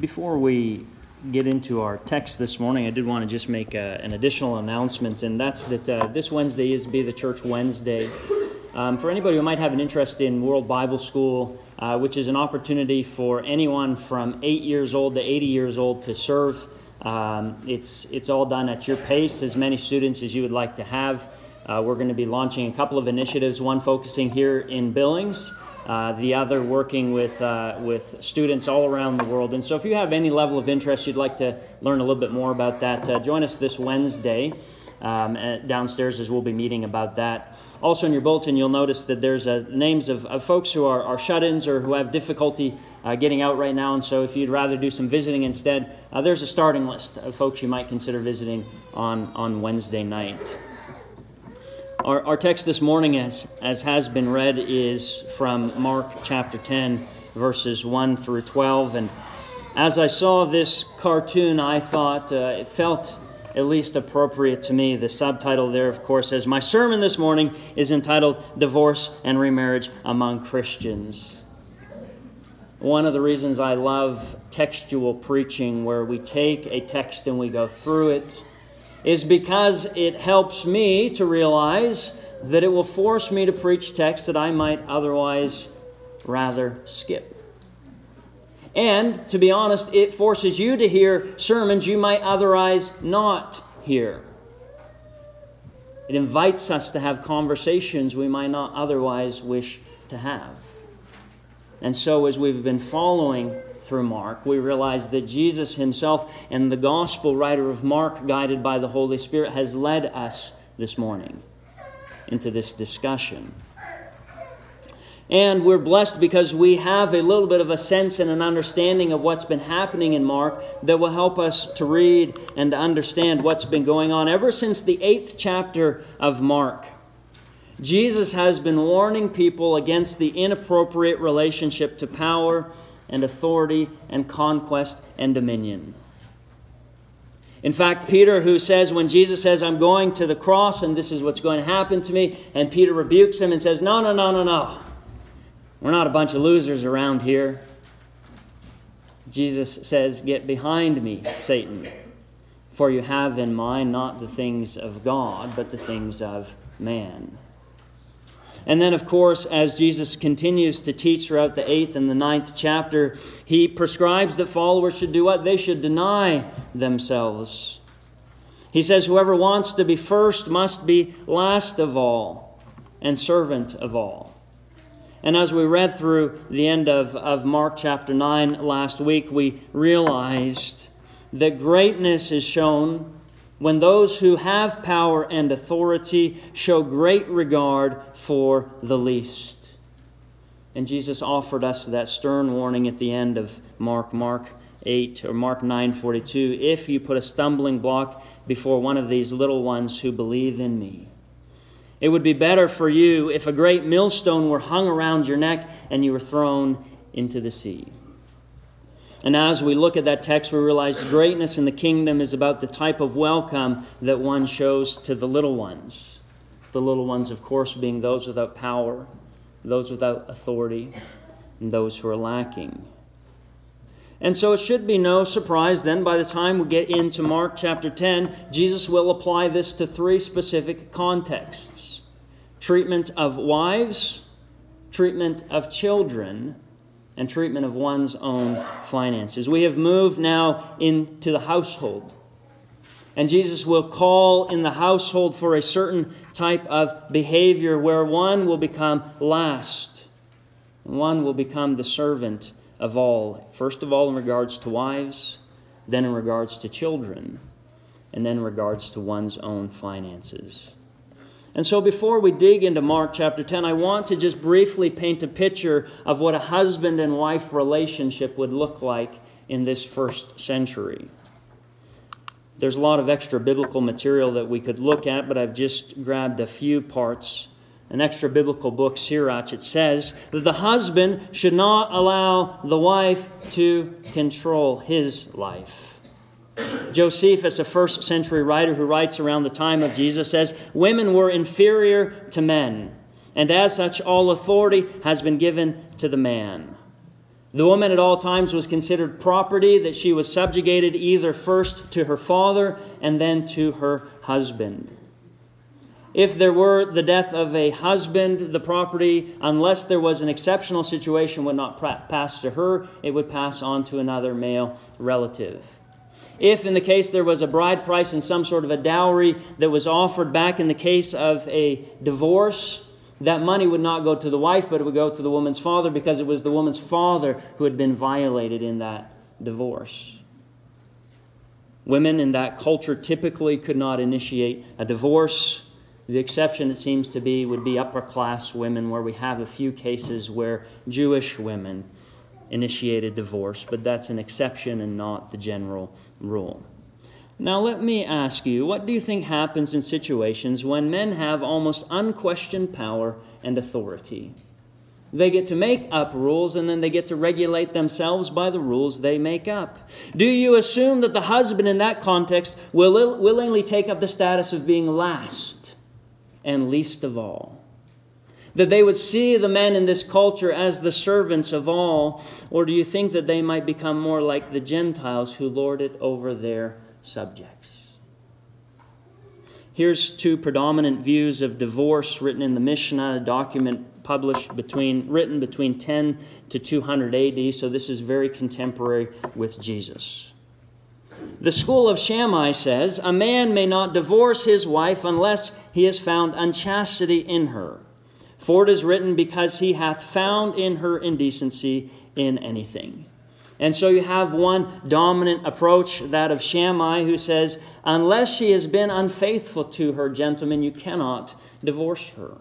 before we get into our text this morning, I did want to just make a, an additional announcement, and that's that uh, this Wednesday is Be the Church Wednesday. Um, for anybody who might have an interest in World Bible School, uh, which is an opportunity for anyone from 8 years old to 80 years old to serve, um, it's, it's all done at your pace, as many students as you would like to have. Uh, we're going to be launching a couple of initiatives, one focusing here in Billings uh, the other working with, uh, with students all around the world. And so, if you have any level of interest, you'd like to learn a little bit more about that, uh, join us this Wednesday um, downstairs as we'll be meeting about that. Also, in your bulletin, you'll notice that there's uh, names of, of, folks who are, are shut ins or who have difficulty uh, getting out right now. And so, if you'd rather do some visiting instead, there's a starting list of folks you might consider visiting on, on Wednesday night. Our, our text this morning, as, as has been read, is from Mark chapter 10, verses 1 through 12. And as I saw this cartoon, I thought uh, it felt at least appropriate to me. The subtitle there, of course, says My sermon this morning is entitled Divorce and Remarriage Among Christians. One of the reasons I love textual preaching, where we take a text and we go through it is because it helps me to realize that it will force me to preach texts that I might otherwise rather skip. And to be honest, it forces you to hear sermons you might otherwise not hear. It invites us to have conversations we might not otherwise wish to have. And so, as we've been following through Mark, we realize that Jesus himself and the gospel writer of Mark, guided by the Holy Spirit, has led us this morning into this discussion. And we're blessed because we have a little bit of a sense and an understanding of what's been happening in Mark that will help us to read and to understand what's been going on ever since the eighth chapter of Mark. Jesus has been warning people against the inappropriate relationship to power and authority and conquest and dominion. In fact, Peter, who says, when Jesus says, I'm going to the cross and this is what's going to happen to me, and Peter rebukes him and says, No, no, no, no, no. We're not a bunch of losers around here. Jesus says, Get behind me, Satan, for you have in mind not the things of God, but the things of man. And then, of course, as Jesus continues to teach throughout the eighth and the ninth chapter, he prescribes that followers should do what? They should deny themselves. He says, Whoever wants to be first must be last of all and servant of all. And as we read through the end of, of Mark chapter 9 last week, we realized that greatness is shown when those who have power and authority show great regard for the least. And Jesus offered us that stern warning at the end of Mark, Mark 8 or Mark 9:42, if you put a stumbling block before one of these little ones who believe in me. It would be better for you if a great millstone were hung around your neck and you were thrown into the sea. And as we look at that text, we realize greatness in the kingdom is about the type of welcome that one shows to the little ones. The little ones, of course, being those without power, those without authority, and those who are lacking. And so it should be no surprise then, by the time we get into Mark chapter 10, Jesus will apply this to three specific contexts treatment of wives, treatment of children, and treatment of one's own finances. We have moved now into the household. And Jesus will call in the household for a certain type of behavior where one will become last, and one will become the servant of all. First of all, in regards to wives, then in regards to children, and then in regards to one's own finances. And so, before we dig into Mark chapter 10, I want to just briefly paint a picture of what a husband and wife relationship would look like in this first century. There's a lot of extra biblical material that we could look at, but I've just grabbed a few parts. An extra biblical book, Sirach, it says that the husband should not allow the wife to control his life. Josephus, a first century writer who writes around the time of Jesus, says women were inferior to men, and as such, all authority has been given to the man. The woman at all times was considered property, that she was subjugated either first to her father and then to her husband. If there were the death of a husband, the property, unless there was an exceptional situation, would not pass to her, it would pass on to another male relative. If, in the case, there was a bride price and some sort of a dowry that was offered back in the case of a divorce, that money would not go to the wife, but it would go to the woman's father because it was the woman's father who had been violated in that divorce. Women in that culture typically could not initiate a divorce the exception, it seems to be, would be upper class women, where we have a few cases where Jewish women initiated divorce, but that's an exception and not the general rule. Now, let me ask you what do you think happens in situations when men have almost unquestioned power and authority? They get to make up rules and then they get to regulate themselves by the rules they make up. Do you assume that the husband in that context will willingly take up the status of being last? and least of all. That they would see the men in this culture as the servants of all, or do you think that they might become more like the Gentiles who lord it over their subjects? Here's two predominant views of divorce written in the Mishnah, a document published between written between 10 to 200 AD, so this is very contemporary with Jesus. The school of Shammai says, A man may not divorce his wife unless he has found unchastity in her. For it is written, Because he hath found in her indecency in anything. And so you have one dominant approach, that of Shammai, who says, Unless she has been unfaithful to her gentleman, you cannot divorce her.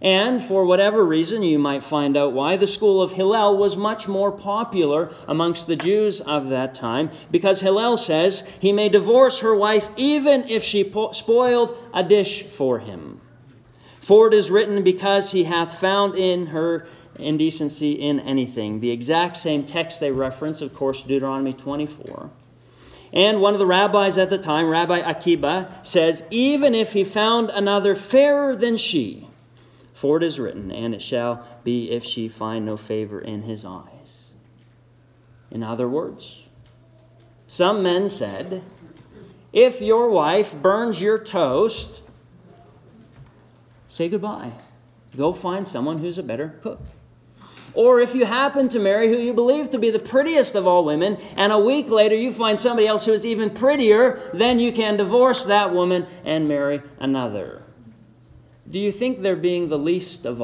And for whatever reason, you might find out why, the school of Hillel was much more popular amongst the Jews of that time because Hillel says he may divorce her wife even if she po- spoiled a dish for him. For it is written, because he hath found in her indecency in anything. The exact same text they reference, of course, Deuteronomy 24. And one of the rabbis at the time, Rabbi Akiba, says, even if he found another fairer than she, for it is written, And it shall be if she find no favor in his eyes. In other words, some men said, If your wife burns your toast, say goodbye. Go find someone who's a better cook. Or if you happen to marry who you believe to be the prettiest of all women, and a week later you find somebody else who is even prettier, then you can divorce that woman and marry another. Do you think they're being the least of